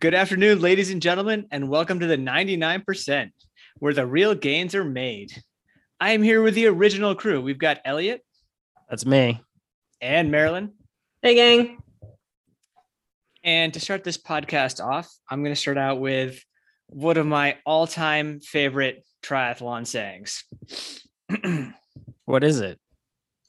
Good afternoon, ladies and gentlemen, and welcome to the 99%, where the real gains are made. I am here with the original crew. We've got Elliot That's me. and Marilyn. Hey, gang. And to start this podcast off, I'm going to start out with one of my all time favorite triathlon sayings. What is it?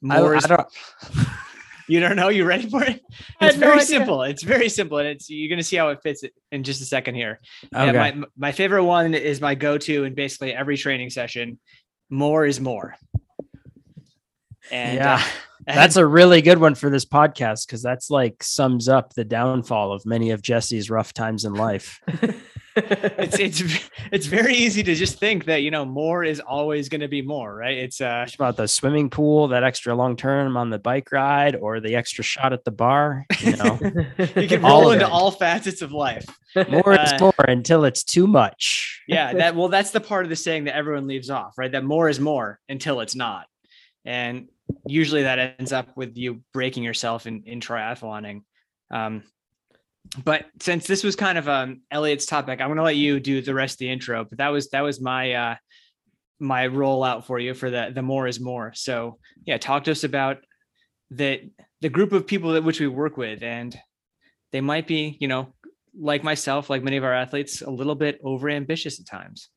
More I is- don't- you don't know? You ready for it? It's had no very simple. It's very simple. And it's you're going to see how it fits in just a second here. okay. Yeah, my my favorite one is my go-to in basically every training session. More is more. And Yeah, uh, that's a really good one for this podcast because that's like sums up the downfall of many of Jesse's rough times in life. it's it's it's very easy to just think that you know more is always going to be more, right? It's uh about the swimming pool, that extra long term on the bike ride, or the extra shot at the bar. You know, you can roll into it. all facets of life. more Uh, is more until it's too much. Yeah, that well, that's the part of the saying that everyone leaves off, right? That more is more until it's not, and usually that ends up with you breaking yourself in in triathloning. Um, but since this was kind of um Elliot's topic, I'm gonna let you do the rest of the intro. But that was that was my uh my rollout for you for the the more is more. So yeah, talk to us about the the group of people that which we work with, and they might be, you know, like myself, like many of our athletes, a little bit over ambitious at times.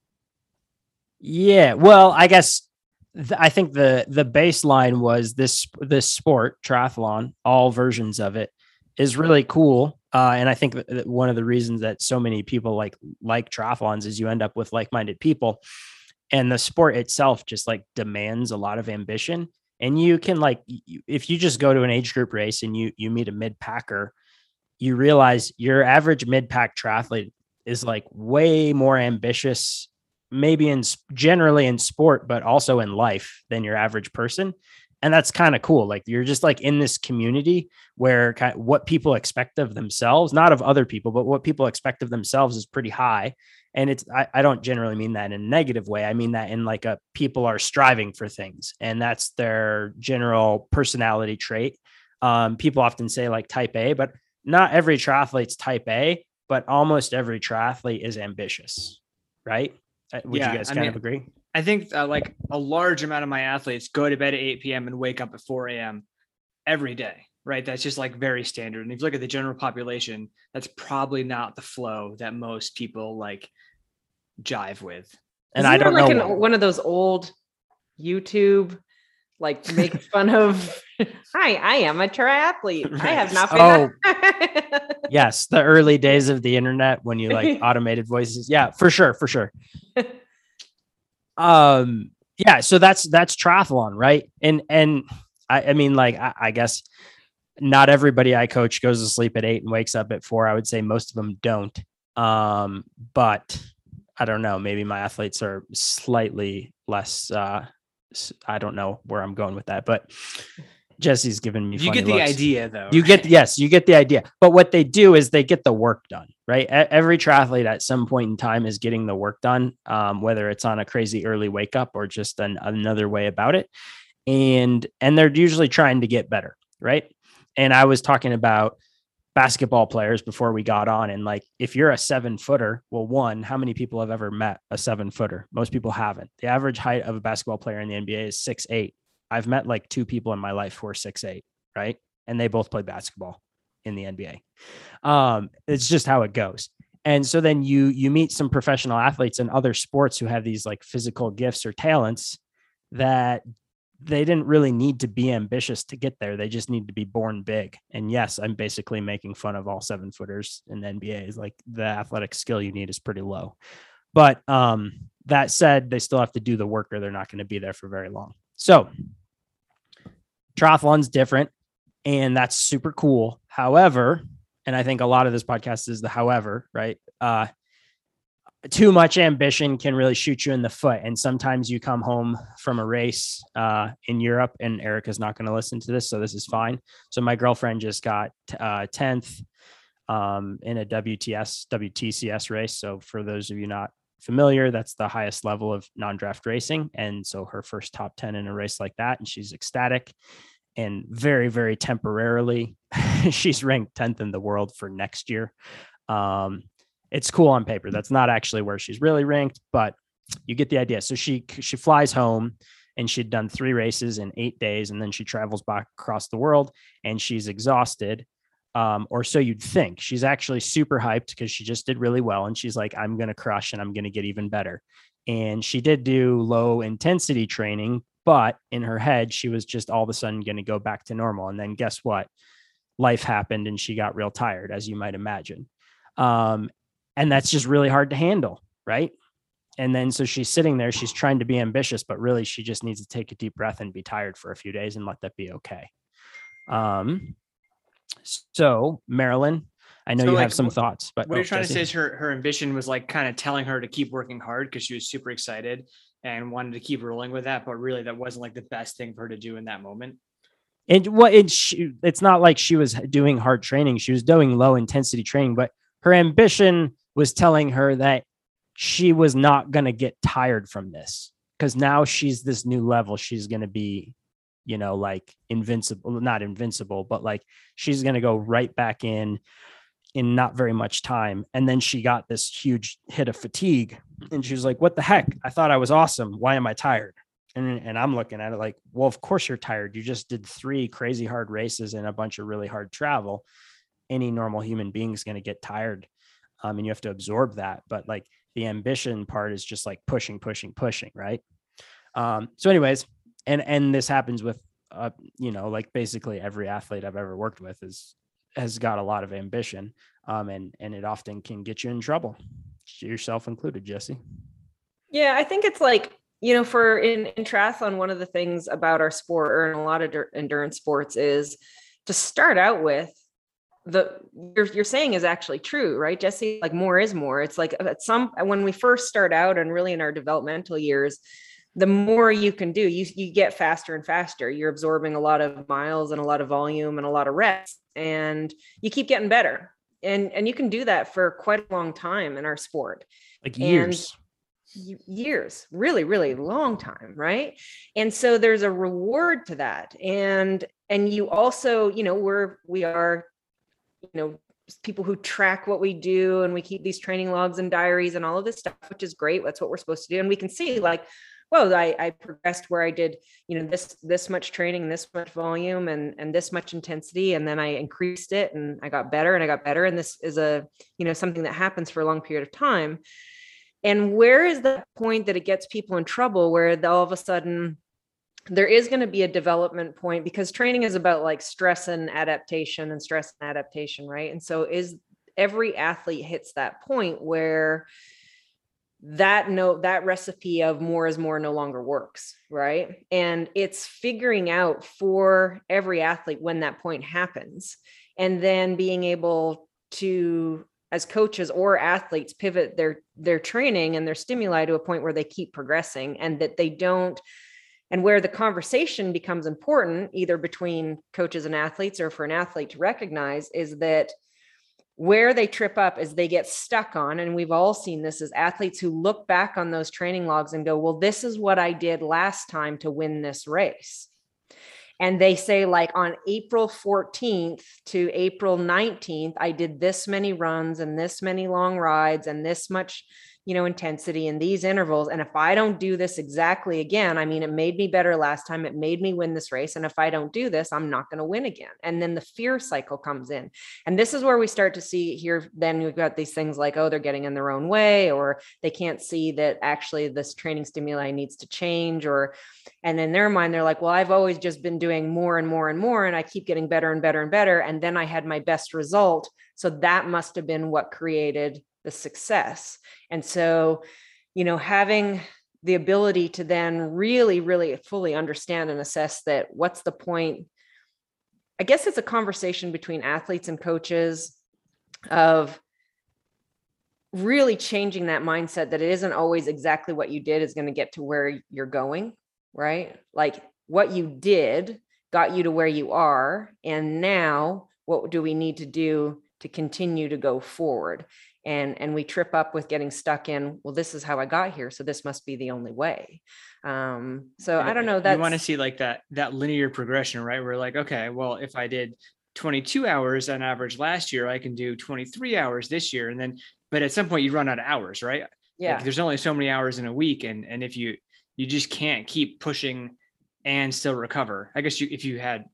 Yeah. Well, I guess th- I think the the baseline was this this sport triathlon, all versions of it is really cool. Uh, and I think that- one of the reasons that so many people like like triathlons is you end up with like minded people, and the sport itself just like demands a lot of ambition. And you can like if you just go to an age group race and you you meet a mid packer, you realize your average mid pack triathlete is like way more ambitious maybe in generally in sport but also in life than your average person and that's kind of cool like you're just like in this community where kind what people expect of themselves not of other people but what people expect of themselves is pretty high. And it's I, I don't generally mean that in a negative way i mean that in like a people are striving for things and that's their general personality trait. Um, people often say like type a but not every triathlete's type a but almost every triathlete is ambitious right? Uh, Would Yeah, you guys I kind mean, of agree? I think uh, like a large amount of my athletes go to bed at 8 p.m. and wake up at 4 a.m. every day, right? That's just like very standard. And if you look at the general population, that's probably not the flow that most people like jive with. And Isn't I don't like know. an, one of those old YouTube, like make fun of. Hi, I am a triathlete. I have not been. Oh. yes, the early days of the internet when you like automated voices. Yeah, for sure, for sure. um, yeah, so that's that's triathlon, right? And and I, I mean, like, I, I guess not everybody I coach goes to sleep at eight and wakes up at four. I would say most of them don't. Um, but I don't know. Maybe my athletes are slightly less. Uh, I don't know where I'm going with that, but Jesse's giving me. You get the looks. idea though. You get yes, you get the idea. But what they do is they get the work done, right? Every triathlete at some point in time is getting the work done, um, whether it's on a crazy early wake up or just an, another way about it, and and they're usually trying to get better, right? And I was talking about basketball players before we got on, and like if you're a seven footer, well, one, how many people have ever met a seven footer? Most people haven't. The average height of a basketball player in the NBA is six eight. I've met like two people in my life who are six eight, right? And they both played basketball in the NBA. Um, it's just how it goes. And so then you you meet some professional athletes in other sports who have these like physical gifts or talents that they didn't really need to be ambitious to get there. They just need to be born big. And yes, I'm basically making fun of all seven footers in the NBA. Is like the athletic skill you need is pretty low. But um, that said, they still have to do the work or they're not going to be there for very long. So triathlon's different and that's super cool. However, and I think a lot of this podcast is the however, right? Uh, too much ambition can really shoot you in the foot. And sometimes you come home from a race uh, in Europe, and Erica's not going to listen to this, so this is fine. So my girlfriend just got uh, 10th um, in a WTS, WTCS race. So for those of you not familiar, that's the highest level of non-draft racing. And so her first top 10 in a race like that, and she's ecstatic and very, very temporarily, she's ranked 10th in the world for next year. Um, it's cool on paper. That's not actually where she's really ranked, but you get the idea. So she she flies home and she'd done three races in eight days, and then she travels back across the world and she's exhausted. Um, or so you'd think. She's actually super hyped because she just did really well. And she's like, I'm gonna crush and I'm gonna get even better. And she did do low intensity training, but in her head, she was just all of a sudden gonna go back to normal. And then guess what? Life happened and she got real tired, as you might imagine. Um, and that's just really hard to handle, right? and then so she's sitting there she's trying to be ambitious but really she just needs to take a deep breath and be tired for a few days and let that be okay um so marilyn i know So, you like, have some thoughts but What oh, you're trying Jesse. to say is her her ambition was like kind of telling her to keep working hard because she was super excited and wanted to keep rolling with that, but really that wasn't like the best thing for her to do in that moment. and what it she, it's not like she was doing hard training she was doing low intensity training but her ambition was telling her that she was not going to get tired from this because now she's this new level she's going to be you know like invincible not invincible but like she's going to go right back in in not very much time. And then she got this huge hit of fatigue and she was like what the heck? I thought i was awesome. Why am i tired? And, and i'm looking at it like well of course you're tired. You just did three crazy hard races and a bunch of really hard travel. Any normal human being is going to get tired um, and you have to absorb that. But like the ambition part is just like pushing pushing pushing right? Um, so anyways and and this happens with uh, you know like basically every athlete i've ever worked with is has got a lot of ambition um, and and it often can get you in trouble yourself included jesse Yeah, I think it's like, you know, for in, in triathlon, one of the things about our sport or in a lot of dur- endurance sports is to start out with the you're, you're saying is actually true, right, Jesse? Like more is more. It's like at some when we first start out and really in our developmental years, the more you can do, you you get faster and faster. You're absorbing a lot of miles and a lot of volume and a lot of reps, and you keep getting better. And and you can do that for quite a long time in our sport. Like years. y- years. Really really long time right? And so there's a reward to that. And and you also you know we're we are you know people who track what we do and we keep these training logs and diaries and all of this stuff which is great. That's what we're supposed to do. And we can see like well I, I progressed where i did you know this this much training this much volume and and this much intensity and then i increased it and i got better and i got better and this is a you know something that happens for a long period of time and where is the point that it gets people in trouble where all of a sudden there is going to be a development point because training is about like stress and adaptation and stress and adaptation, right? And so is every athlete hits that point where that no that recipe of more is more no longer works right? And it's figuring out for every athlete when that point happens and then being able to as coaches or athletes pivot their their training and their stimuli to a point where they keep progressing and that they don't and where the conversation becomes important either between coaches and athletes or for an athlete to recognize is that where they trip up is they get stuck on and we've all seen this as athletes who look back on those training logs and go well this is what i did last time to win this race. And they say like on april 14th to april 19th i did this many runs and this many long rides and this much you know intensity in these intervals and if i don't do this exactly again i mean it made me better last time it made me win this race and if i don't do this i'm not going to win again. And then the fear cycle comes in. And this is where we start to see here then we've got these things like oh they're getting in their own way or they can't see that actually this training stimuli needs to change or and in their mind they're like well i've always just been doing more and more and more and i keep getting better and better and better and then i had my best result. So that must have been what created the success. And so you know having the ability to then really really fully understand and assess that what's the point i guess it's a conversation between athletes and coaches of really changing that mindset that it isn't always exactly what you did is going to get to where you're going right? Like what you did got you to where you are and now what do we need to do to continue to go forward and and we trip up with getting stuck in well this is how i got here so this must be the only way um so i don't know that you want to see like that that linear progression right where like okay well if i did 22 hours on average last year. I can do 23 hours this year. And then, but at some point you run out of hours, right? Yeah. Like, there's only so many hours in a week. And, and if you, you just can't keep pushing and still recover. I guess you, if you had,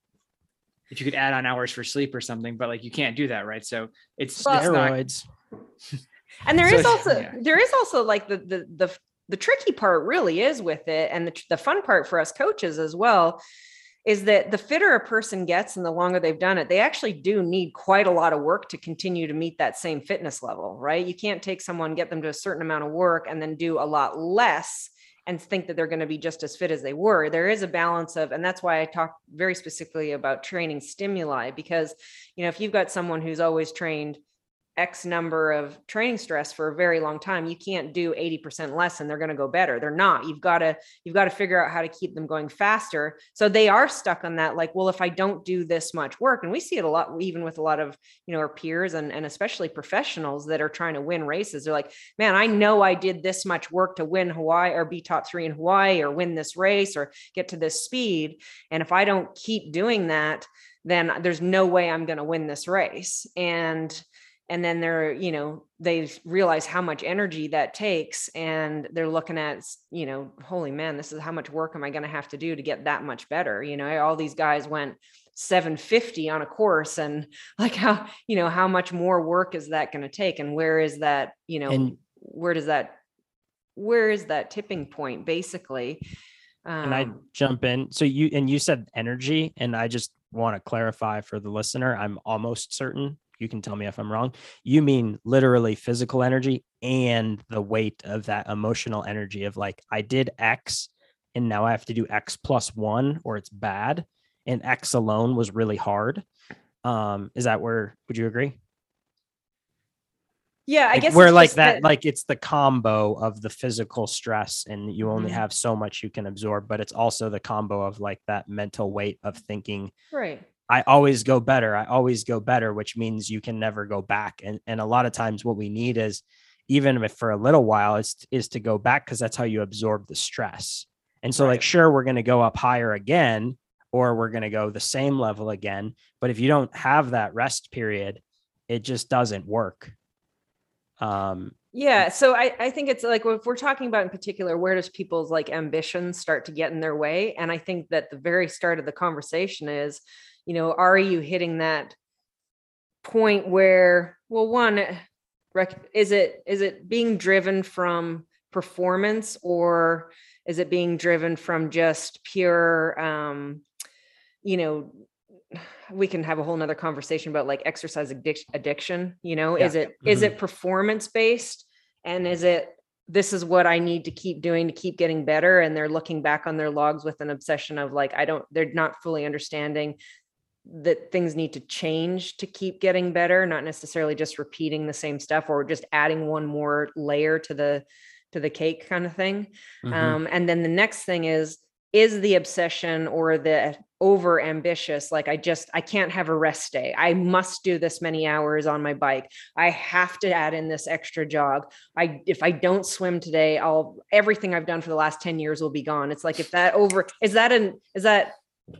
if you could add on hours for sleep or something, but like you can't do that, right? So it's, Well- it's not, Steroids. And there So is also yeah. there is also like the the the the tricky part really is with it and the, the fun part for us coaches as well is that the fitter a person gets and the longer they've done it they actually do need quite a lot of work to continue to meet that same fitness level right you can't take someone get them to a certain amount of work and then do a lot less and think that they're going to be just as fit as they were there is a balance of and that's why i talk very specifically about training stimuli because you know if you've got someone who's always trained X number of training stress for a very long time, you can't do 80% less and they're going to go better. They're not. You've got to you've got to figure out how to keep them going faster. So they are stuck on that like, well, if I don't do this much work, and we see it a lot even with a lot of, you know, our peers and and especially professionals that are trying to win races. They're like, "Man, I know I did this much work to win Hawaii or be top 3 in Hawaii or win this race or get to this speed, and if I don't keep doing that, then there's no way I'm going to win this race." And and then they're you know they realize how much energy that takes and they're looking at you know holy man this is how much work am i going to have to do to get that much better you know all these guys went 750 on a course and like how you know how much more work is that going to take and where is that you know And- where does that where is that tipping point basically and I Um, jump in. So you and you said energy, and I just want to clarify for the listener. I'm almost certain. You can tell me if I'm wrong. You mean literally physical energy and the weight of that emotional energy of like I did X, and now I have to do X plus one, or it's bad, and X alone was really hard. Um, is that where? Would you agree? yeah i Like, guess where it's like that, like it's the combo of the physical stress and you only Mhm. have so much you can absorb but it's also the combo of like that mental weight of thinking right i always go better i always go better which means you can never go back and and a lot of times what we need is even if for a little while is is to go back because that's how you absorb the stress and so like sure we're going to go up higher again or we're going to go the same level again but if you don't have that rest period it just doesn't work um Yeah. So I, I think it's like if we're talking about in particular, where does people's like ambitions start to get in their way? And I think that the very start of the conversation is, you know, are you hitting that point where, well, one, is it is it being driven from performance or is it being driven from just pure um, you know, we can have a whole nother conversation about like exercise addic- addiction you know? Is it is it performance based and is it this is what i need to keep doing to keep getting better? And they're looking back on their logs with an obsession of like i don't they're not fully understanding that things need to change to keep getting better not necessarily just repeating the same stuff or just adding one more layer to the to the cake kind of thing. Mhm. um, and then the next thing is is the obsession or the over ambitious like i just i can't have a rest day. I must do this many hours on my bike. I have to add in this extra jog. I if i don't swim today i'll everything i've done for the last 10 years will be gone. It's like if that over is that an is that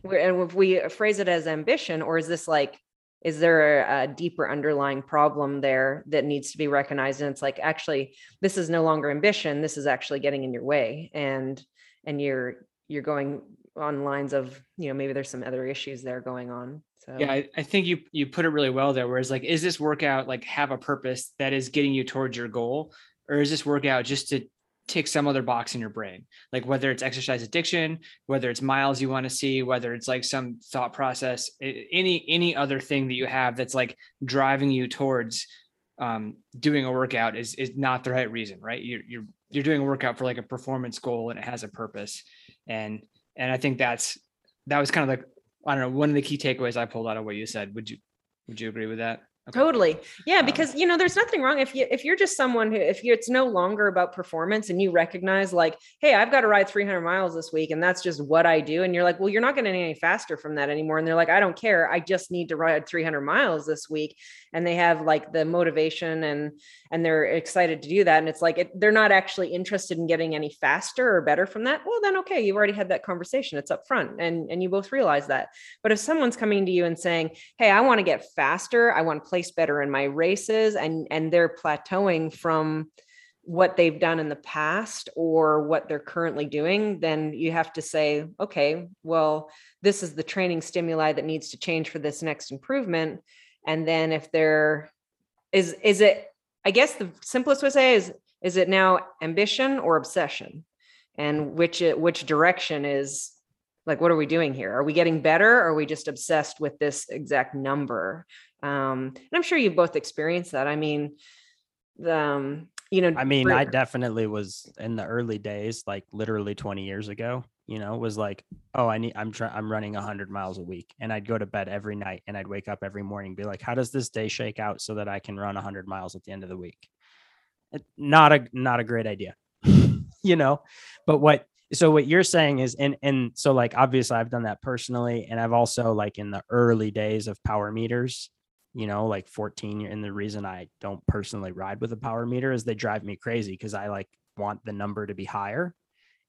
and if we phrase it as ambition or is this like is there a, a deeper underlying problem there that needs to be recognized and it's like actually this is no longer ambition this is actually getting in your way and and you're you're going on lines of you know maybe there's some other issues there going on so Yeah, I, I think you you put it really well there. Whereas like, is this workout like have a purpose that is getting you towards your goal, or is this workout just to tick some other box in your brain? Like whether it's exercise addiction, whether it's miles you want to see, whether it's like some thought process, any any other thing that you have that's like driving you towards um, doing a workout is is not the right reason, right? You're you're you're doing a workout for like a performance goal and it has a purpose, and and I think that's that was kind of like I don't know one of the key takeaways I pulled out of what you said. Would you would you agree with that? Okay. totally. Yeah because you know there's nothing wrong if you if you're just someone who if you it's no longer about performance and you recognize like hey i've got to ride 300 miles this week and that's just what i do and you're like well you're not getting any faster from that anymore and they're like i don't care i just need to ride 300 miles this week and they have like the motivation and and they're excited to do that and it's like it, they're not actually interested in getting any faster or better from that well then okay you've already had that conversation it's up front and and you both realize that but if someone's coming to you and saying hey i want to get faster i want to place better in my races and and they're plateauing from what they've done in the past or what they're currently doing, then you have to say, okay, well, this is the training stimuli that needs to change for this next improvement. And then if there is, is it, I guess the simplest way to say is, is it now ambition or obsession? And which, which direction is like, what are we doing here? Are we getting better? Or are we just obsessed with this exact number? Um, and I'm sure you've both experienced that. I mean, the, um, you know i mean i definitely was in the early days like literally 20 years ago you know was like oh i need i'm trying i'm running 100 miles a week and i'd go to bed every night and i'd wake up every morning be like how does this day shake out so that i can run 100 miles at the end of the week not a not a great idea you know but what so what you're saying is and and so like obviously i've done that personally and i've also like in the early days of power meters you know, like 14. And the reason I don't personally ride with a power meter is they drive me crazy because I like want the number to be higher.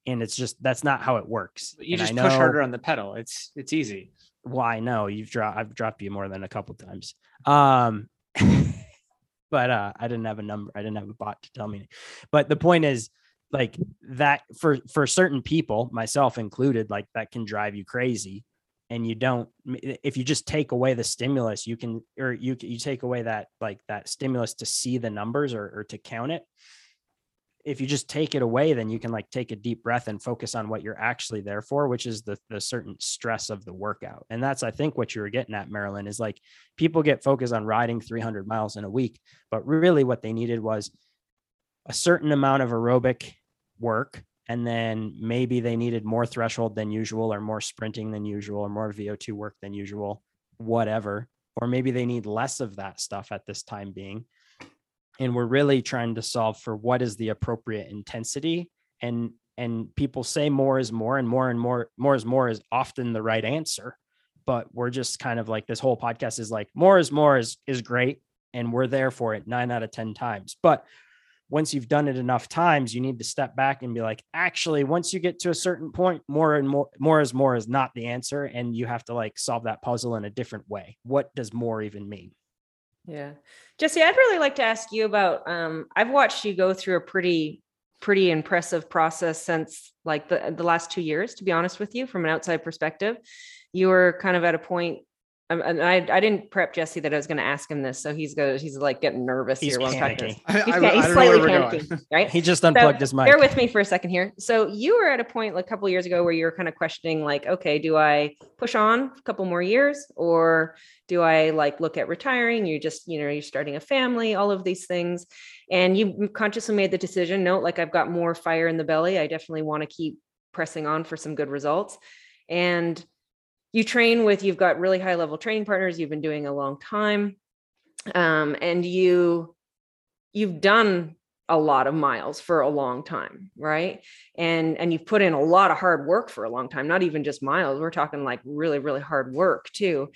And it's just that's not how it works. You and just know, push harder on the pedal. It's it's easy. Why well, no, you've dropped I've dropped you more than a couple times. Um but uh I didn't have a number, I didn't have a bot to tell me. But the point is like that for for certain people, myself included, like that can drive you crazy and you don't if you just take away the stimulus you can or you you take away that like that stimulus to see the numbers or, or to count it if you just take it away then you can like take a deep breath and focus on what you're actually there for which is the the certain stress of the workout and that's i think what you were getting at marilyn is like people get focused on riding 300 miles in a week but really what they needed was a certain amount of aerobic work and then maybe they needed more threshold than usual or more sprinting than usual or more VO2 work than usual, whatever. Or maybe they need less of that stuff at this time being. And we're really trying to solve for what is the appropriate intensity. And and people say more is more and more and more more is more is often the right answer. But we're just kind of like this whole podcast is like more is more is is great. And we're there for it nine out of 10 times. But once you've done it enough times, you need to step back and be like, actually, once you get to a certain point, more and more, more is more is not the answer. And you have to like solve that puzzle in a different way. What does more even mean? Yeah. Jesse, I'd really like to ask you about um, I've watched you go through a pretty, pretty impressive process since like the, the last two years, to be honest with you, from an outside perspective. You were kind of at a point and I, I didn't prep Jesse that I was going to ask him this, so he's go he's like getting nervous he's here while talking. He's, I, he's slightly panicking, right? He just unplugged so, his mic. Bear with me for a second here. So you were at a point like a couple years ago where you were kind of questioning, like, okay, do I push on a couple more years, or do I like look at retiring? You just you know you're starting a family, all of these things, and you consciously made the decision. No, like I've got more fire in the belly. I definitely want to keep pressing on for some good results, and you train with you've got really high level training partners you've been doing a long time um, and you you've done a lot of miles for a long time right? And and you've put in a lot of hard work for a long time not even just miles we're talking like really really hard work too.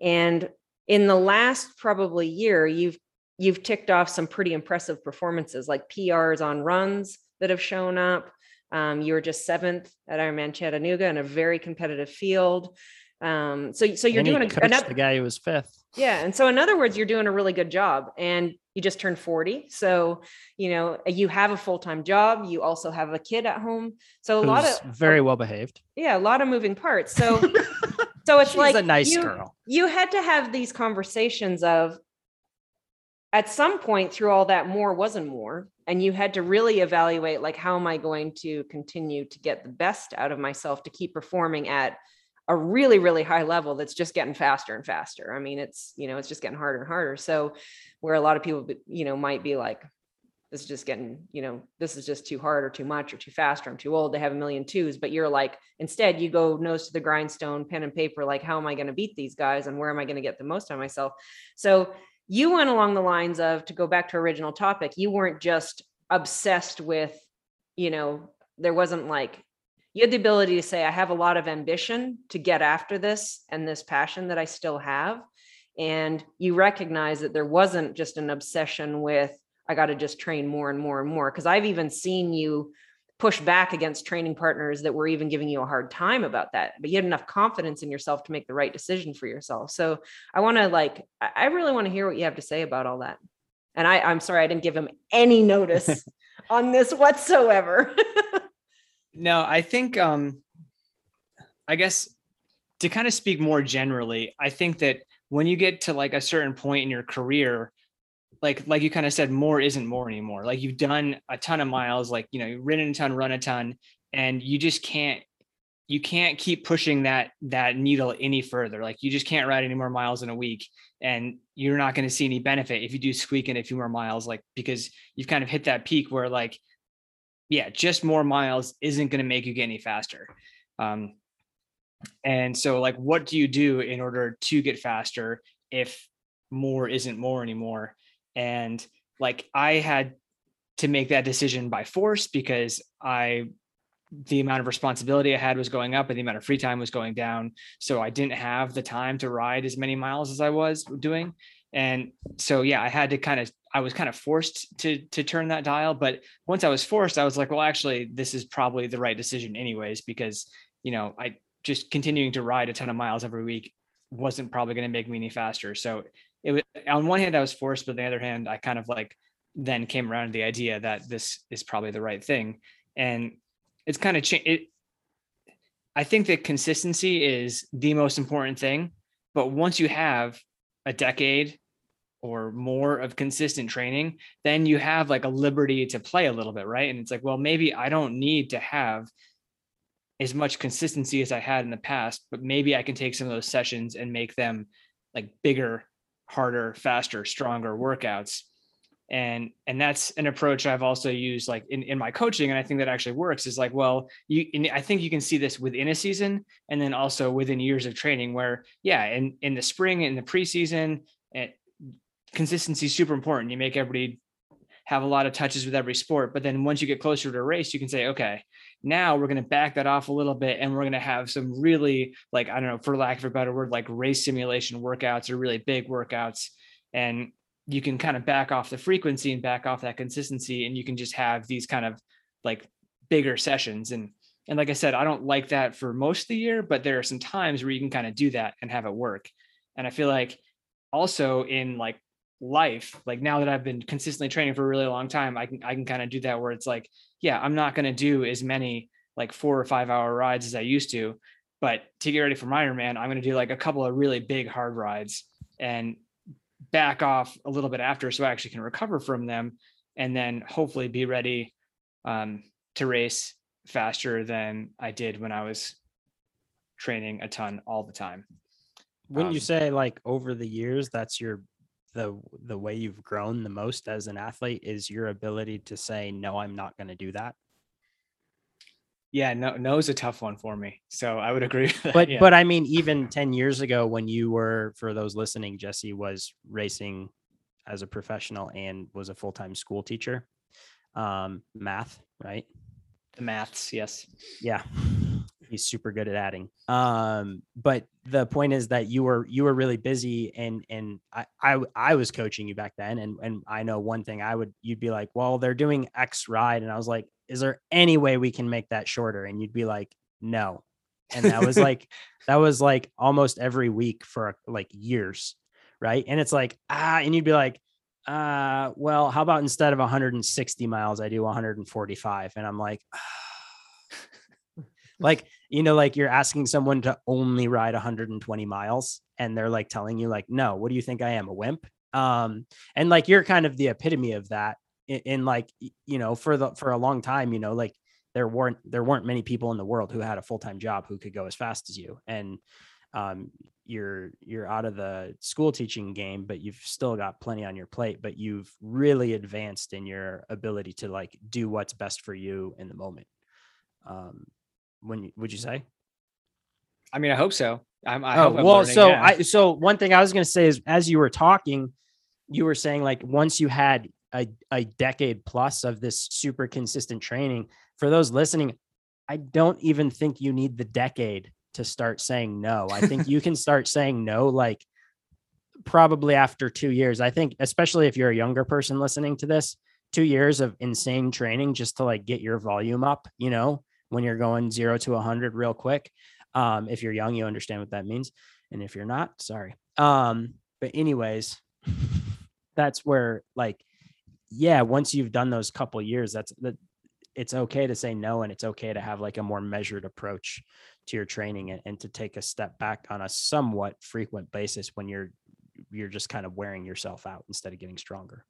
And in the last probably year you've you've ticked off some pretty impressive performances like prs on runs that have shown up um, you were just seventh at Ironman Chattanooga in a very competitive field. Um, so, so you're and doing a, another, the guy who was fifth. Yeah. And so in other words, you're doing a really good job and you just turned 40. So, you know, you have a full-time job. You also have a kid at home. So a Who's lot of very well behaved. Yeah. A lot of moving parts. So, so it's She's like a nice you, girl. You had to have these conversations of, at some point through all that more wasn't more. And you had to really evaluate like how am i going to continue to get the best out of myself to keep performing at a really really high level that's just getting faster and faster? I mean it's you know it's just getting harder and harder. So where a lot of people you know might be like this is just getting you know this is just too hard or too much or too fast or i'm too old to have a million twos. But you're like instead you go nose to the grindstone pen and paper like how am i going to beat these guys and where am i going to get the most out of myself? So you went along the lines of to go back to original topic you weren't just obsessed with you know there wasn't like you had the ability to say i have a lot of ambition to get after this and this passion that i still have and you recognize that there wasn't just an obsession with i got to just train more and more and more because i've even seen you push back against training partners that were even giving you a hard time about that but you had enough confidence in yourself to make the right decision for yourself. So i want to like i really want to hear what you have to say about all that. And i i'm sorry i didn't give him any notice on this whatsoever. No i think um i guess to kind of speak more generally i think that when you get to like a certain point in your career like like you kind of said more isn't more anymore. Like you've done a ton of miles like you know you've ridden a ton run a ton and you just can't you can't keep pushing that that needle any further. Like you just can't ride any more miles in a week and you're not going to see any benefit if you do squeak in a few more miles like because you've kind of hit that peak where like yeah just more miles isn't going to make you get any faster. Um and so like what do you do in order to get faster if more isn't more anymore and like i had to make that decision by force because i the amount of responsibility i had was going up and the amount of free time was going down. So i didn't have the time to ride as many miles as i was doing. And so yeah i had to kind of i was kind of forced to to turn that dial. But once i was forced i was like well actually this is probably the right decision anyways because you know i just continuing to ride a ton of miles every week wasn't probably going to make me any faster. So it was on one hand I was forced, but on the other hand, I kind of like then came around to the idea that this is probably the right thing. And it's kind of changed. I think that consistency is the most important thing. But once you have a decade or more of consistent training, then you have like a liberty to play a little bit, right? And it's like, well, maybe I don't need to have as much consistency as I had in the past, but maybe I can take some of those sessions and make them like bigger harder, faster, stronger workouts. And and that's an approach I've also used like in, in my coaching. And I think that actually works is like, well, you I think you can see this within a season and then also within years of training where, yeah, in, in the spring, in the preseason, and consistency is super important. You make everybody have a lot of touches with every sport. But then once you get closer to a race, you can say, okay, now we're going to back that off a little bit and we're going to have some really, like, I don't know, for lack of a better word, like race simulation workouts or really big workouts. And you can kind of back off the frequency and back off that consistency. And you can just have these kind of like bigger sessions. And, and like I said, I don't like that for most of the year, but there are some times where you can kind of do that and have it work. And I feel like also in like life like now that i've been consistently training for a really long time i can i can kind of do that where it's like yeah i'm not going to do as many like four or five hour rides as i used to but to get ready for Ironman, i'm going to do like a couple of really big hard rides and back off a little bit after so i actually can recover from them and then hopefully be ready um, to race faster than i did when i was training a ton all the time. Wouldn't um, you say like over the years that's your the the way you've grown the most as an athlete is your ability to say no i'm not going to do that yeah no no is a tough one for me so i would agree but yeah. but i mean even 10 years ago when you were for those listening jesse was racing as a professional and was a full-time school teacher um math right? The maths yes. Yeah he's super good at adding. Um, but the point is that you were you were really busy and and I, I I was coaching you back then and and I know one thing I would you'd be like, well, they're doing X ride, and I was like, is there any way we can make that shorter? And you'd be like, no. And that was like that was like almost every week for like years, right? And it's like ah, and you'd be like, uh, well, how about instead of 160 miles, I do 145, and I'm like. Ah like you know like you're asking someone to only ride 120 miles and they're like telling you like no what do you think i am a wimp? Um and like you're kind of the epitome of that in, in like you know for the for a long time you know like there weren't there weren't many people in the world who had a full-time job who could go as fast as you and um, you're you're out of the school teaching game but you've still got plenty on your plate but you've really advanced in your ability to like do what's best for you in the moment. Um, when you, would you say? I mean, I hope so. I'm, I oh, well, so. I, so one thing I was going to say is as you were talking, you were saying like once you had a, a decade plus of this super consistent training for those listening, I don't even think you need the decade to start saying no. I think you can start saying no like probably after two years. I think, especially if you're a younger person listening to this, two years of insane training just to like get your volume up, you know, when you're going zero to a 100 real quick. Um, if you're young, you understand what that means. And if you're not, sorry. Um, but, anyways, that's where like, yeah, once you've done those couple years, that's that it's okay to say no and it's okay to have like a more measured approach to your training and, and to take a step back on a somewhat frequent basis when you're you're just kind of wearing yourself out instead of getting stronger.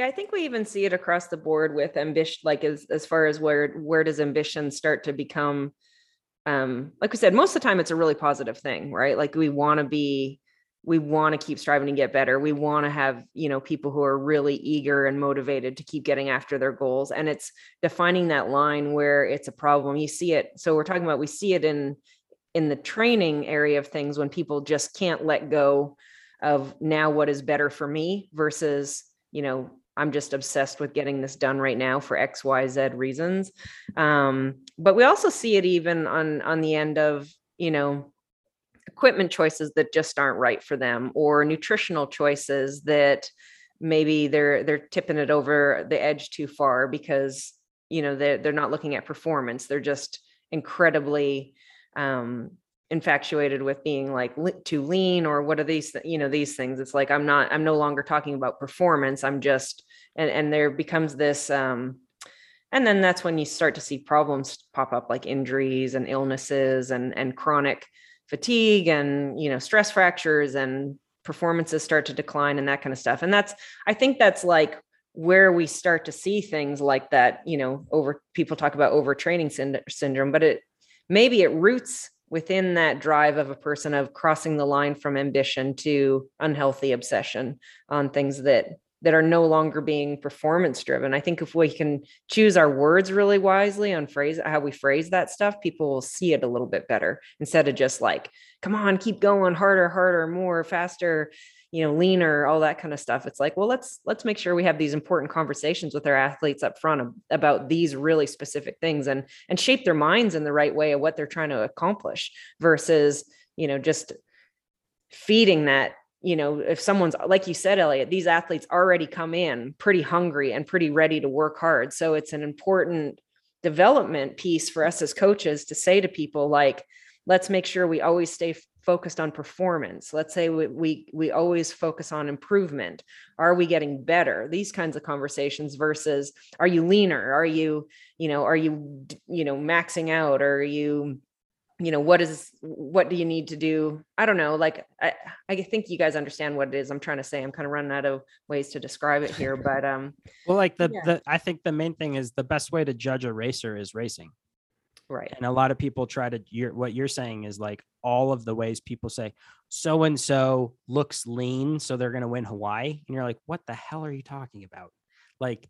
Yeah, I think we even see it across the board with ambition, like as as far as where where does ambition start to become um like we said, most of the time it's a really positive thing, right? Like we want to be we want to keep striving to get better. We want to have, you know, people who are really eager and motivated to keep getting after their goals. And it's defining that line where it's a problem. You see it. So we're talking about we see it in in the training area of things when people just can't let go of now what is better for me versus you know i'm just obsessed with getting this done right now for x y z reasons. Um, but we also see it even on on the end of you know equipment choices that just aren't right for them or nutritional choices that maybe they're they're tipping it over the edge too far because you know they're, they're not looking at performance. They're just incredibly um infatuated with being like too lean or what are these you know these things. It's like i'm not i'm no longer talking about performance. I'm just and and there becomes this um and then that's when you start to see problems pop up like injuries and illnesses and and chronic fatigue and you know stress fractures and performances start to decline and that kind of stuff. And that's i think that's like where we start to see things like that you know over people talk about overtraining synd- syndrome but it maybe it roots within that drive of a person of crossing the line from ambition to unhealthy obsession on things that that are no longer being performance driven. I think if we can choose our words really wisely on phrase how we phrase that stuff, people will see it a little bit better instead of just like, come on, keep going harder, harder, more, faster you know leaner all that kind of stuff it's like well let's let's make sure we have these important conversations with our athletes up front about these really specific things and and shape their minds in the right way of what they're trying to accomplish versus you know just feeding that you know if someone's like you said elliot these athletes already come in pretty hungry and pretty ready to work hard. So it's an important development piece for us as coaches to say to people like let's make sure we always stay focused on performance. Let's say we, we we always focus on improvement. Are we getting better? These kinds of conversations versus are you leaner? Are you you know are you you know maxing out? Or are you you know what is what do you need to do? I don't know like i i think you guys understand what it is i'm trying to say. I'm kind of running out of ways to describe it here but um well like the, yeah. the i think the main thing is the best way to judge a racer is racing Right. And a lot of people try to you're what you're saying is like all of the ways people say so and so looks lean, so they're going to win Hawaii. And you're like, what the hell are you talking about? Like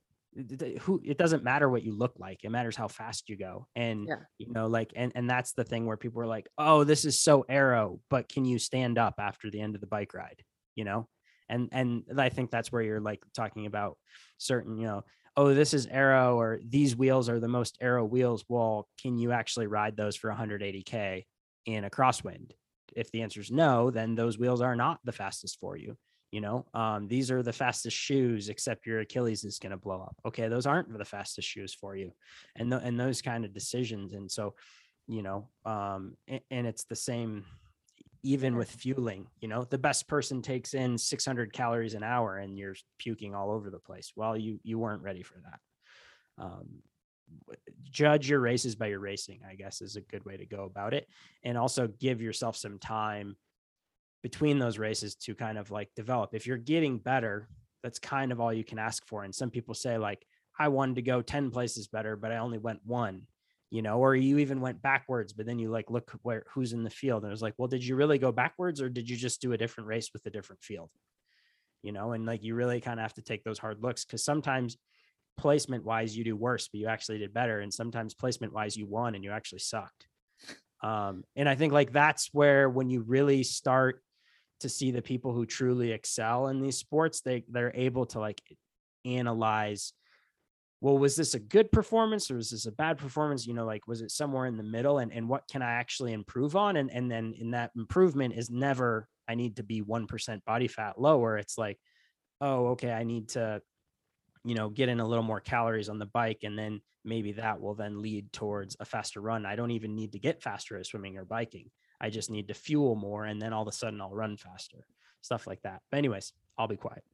who it doesn't matter what you look like it matters how fast you go and yeah. you know like and and that's the thing where people are like oh this is so aero but can you stand up after the end of the bike ride you know and and i think that's where you're like talking about certain you know oh, this is aero or these wheels are the most aero wheels. Well, can you actually ride those for 180K in a crosswind? If the answer is no, then those wheels are not the fastest for you. You know, um, these are the fastest shoes, except your Achilles is going to blow up. Okay, those aren't the fastest shoes for you, and and those kind of decisions. And so, you know, um, and, and it's the same even with fueling you know the best person takes in 600 calories an hour and you're puking all over the place. Well you you weren't ready for that. Um, judge your races by your racing i guess is a good way to go about it. And also give yourself some time between those races to kind of like develop. If you're getting better that's kind of all you can ask for. And some people say like i wanted to go 10 places better but i only went one you know, or you even went backwards, but then you like look where who's in the field. And it was like, well, did you really go backwards or did you just do a different race with a different field? You know, and like you really kind of have to take those hard looks because sometimes placement wise you do worse, but you actually did better. And sometimes placement wise you won and you actually sucked. Um, and I think like that's where when you really start to see the people who truly excel in these sports, they they're able to like analyze well, was this a good performance or was this a bad performance? You know, like was it somewhere in the middle and, and what can I actually improve on? And and then in that improvement is never I need to be 1% body fat lower. It's like, oh, okay, I need to, you know, get in a little more calories on the bike. And then maybe that will then lead towards a faster run. I don't even need to get faster at swimming or biking. I just need to fuel more and then all of a sudden I'll run faster. Stuff like that. But anyways, I'll be quiet.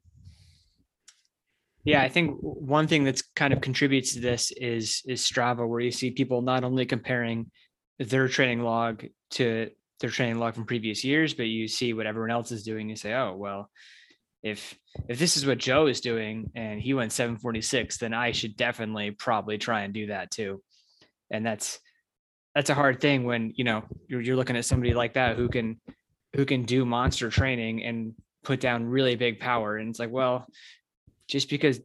Yeah, I think one thing that's kind of contributes to this is is Strava, where you see people not only comparing their training log to their training log from previous years, but you see what everyone else is doing. You say, oh well, if if this is what Joe is doing and he went 746, then I should definitely probably try and do that too. And that's that's a hard thing when you know you're, you're looking at somebody like that who can who can do monster training and put down really big power. And it's like, well, just because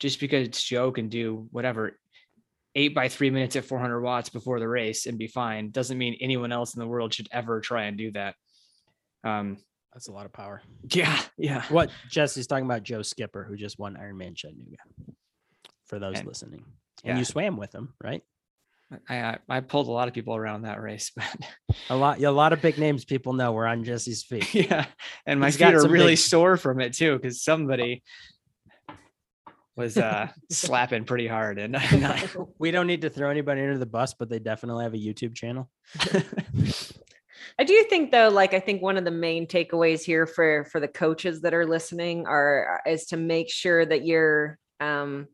just because Joe can do whatever eight by three minutes at 400 watts before the race and be fine doesn't mean anyone else in the world should ever try and do that. Um, That's a lot of power. yeah, yeah. What Jesse's talking about Joe Skipper, who just won Ironman Chattanooga. For those And- listening, and yeah. you swam with him, right? I, I I pulled a lot of people around that race, but A lot, a lot of big names people know were on Jesse's feet. yeah, and my He's got feet are really big- sore from it too because somebody was uh slapping pretty hard and I, We don't need to throw anybody under the bus, but they definitely have a YouTube channel. I do think though, like I think one of the main takeaways here for for the coaches that are listening are is to make sure that you're um,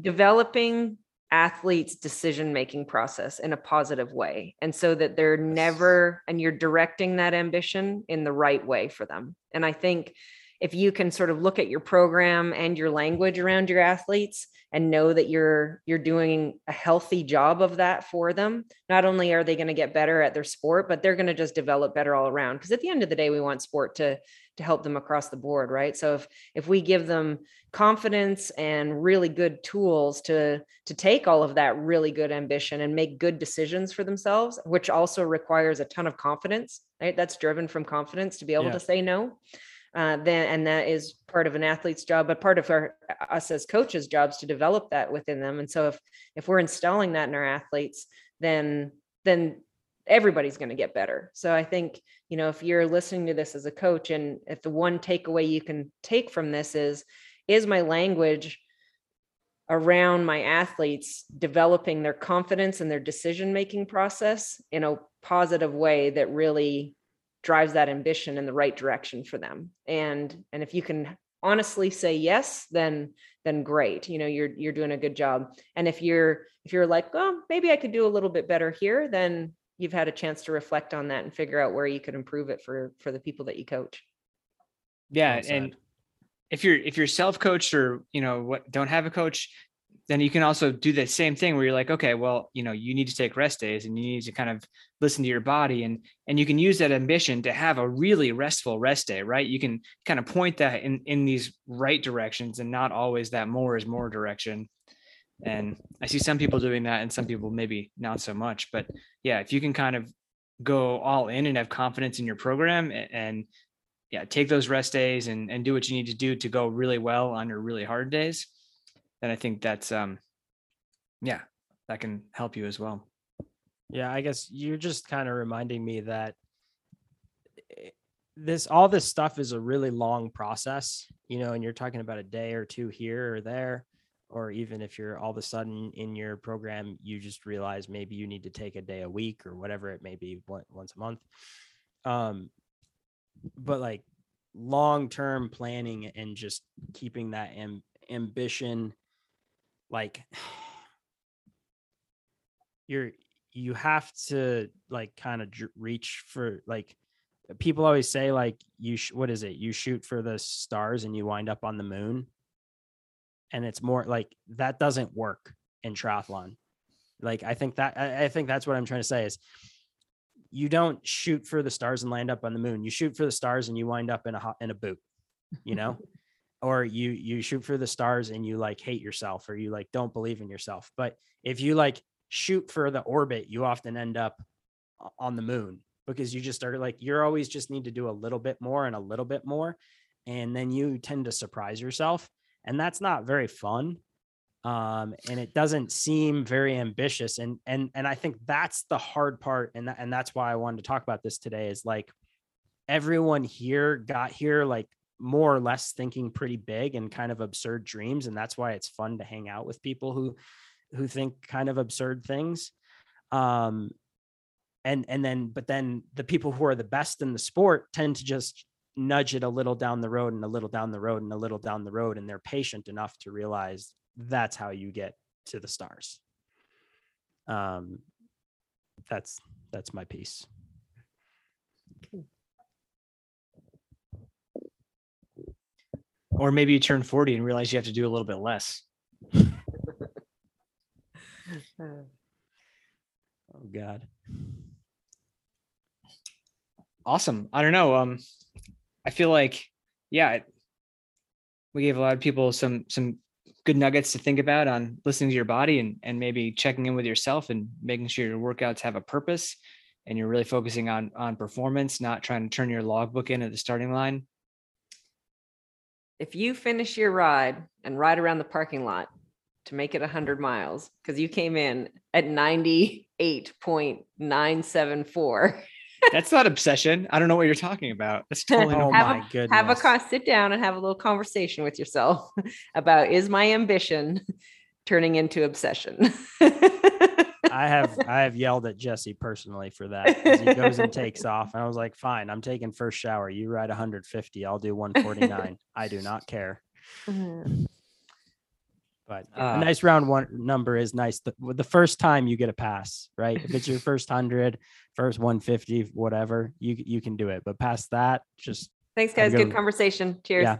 developing athletes decision making process in a positive way and so that they're never and you're directing that ambition in the right way for them and i think if you can sort of look at your program and your language around your athletes and know that you're you're doing a healthy job of that for them not only are they going to get better at their sport but they're going to just develop better all around. Because at the end of the day we want sport to to help them across the board right? So if if we give them confidence and really good tools to to take all of that really good ambition and make good decisions for themselves which also requires a ton of confidence right? That's driven from confidence to be able Yeah. to say no uh, then and that is part of an athlete's job but part of our us as coaches jobs to develop that within them. And so if if we're installing that in our athletes then then everybody's going to get better. So i think you know if you're listening to this as a coach and if the one takeaway you can take from this is is my language around my athletes developing their confidence and their decision making process in a positive way that really drives that ambition in the right direction for them. And and if you can honestly say yes then then great you know you're you're doing a good job. And if you're if you're like oh maybe i could do a little bit better here then you've had a chance to reflect on that and figure out where you could improve it for for the people that you coach. Yeah, and if you're if you're self-coached or you know what don't have a coach then you can also do the same thing where you're like okay well you know you need to take rest days and you need to kind of listen to your body and and you can use that ambition to have a really restful rest day right? You can kind of point that in in these right directions and not always that more is more direction. And i see some people doing that and some people maybe not so much but yeah if you can kind of go all in and have confidence in your program a- and yeah, take those rest days and and do what you need to do to go really well on your really hard days, then I think that's um yeah, that can help you as well. Yeah, I guess you're just kind of reminding me that eh, this all this stuff is a really long process, you know, and you're talking about a day or two here or there, or even if you're all of a sudden in your program, you just realize maybe you need to take a day a week or whatever it may be once a month. Um, but like long term planning and just keeping that am- ambition like you're you have to like kind of reach for like people always say like you sh- what is it? You shoot for the stars and you wind up on the moon? And it's more like that doesn't work in triathlon. Like i think that I, I think that's what i'm trying to say is you don't shoot for the stars and land up on the moon. You shoot for the stars and you wind up in a ho- in a boot you know or you you shoot for the stars and you like hate yourself or you like don't believe in yourself but if you like shoot for the orbit you often end up on the moon because you just are like you're always just need to do a little bit more and a little bit more and then you tend to surprise yourself and that's not very fun um, and it doesn't seem very ambitious. And and and I think that's the hard part, and and that's why I wanted to talk about this today. Is like everyone here got here like more or less thinking pretty big and kind of absurd dreams, and that's why it's fun to hang out with people who who think kind of absurd things. Um, and and then but then the people who are the best in the sport tend to just nudge it a little down the road and a little down the road and a little down the road and they're patient enough to realize that's how you get to the stars. Um that's that's my piece Or maybe you turn 40 and realize you have to do a little bit less. Oh god Awesome. I don't know. Um, I feel like, yeah, it- we gave a lot of people some some good nuggets to think about on listening to your body and and maybe checking in with yourself and making sure your workouts have a purpose and you're really focusing on on performance, not trying to turn your logbook in at the starting line. If you finish your ride and ride around the parking lot to make it 100 miles because you came in at 98.974 That's not obsession. I don't know what you're talking about. That's totally oh normal. Have a- my goodness have a con- sit down and have a little conversation with yourself about is my ambition turning into obsession i have i have yelled at jesse personally for that 'cause he goes and takes off and i was like fine i'm taking first shower you ride 150 i'll do 149 i do not care but Ah. a nice round one number is nice. The, the first time you get a pass, right? If it's your first hundred, first 150, whatever, you you can do it. But past that, just thanks guys good good conversation cheers yeah,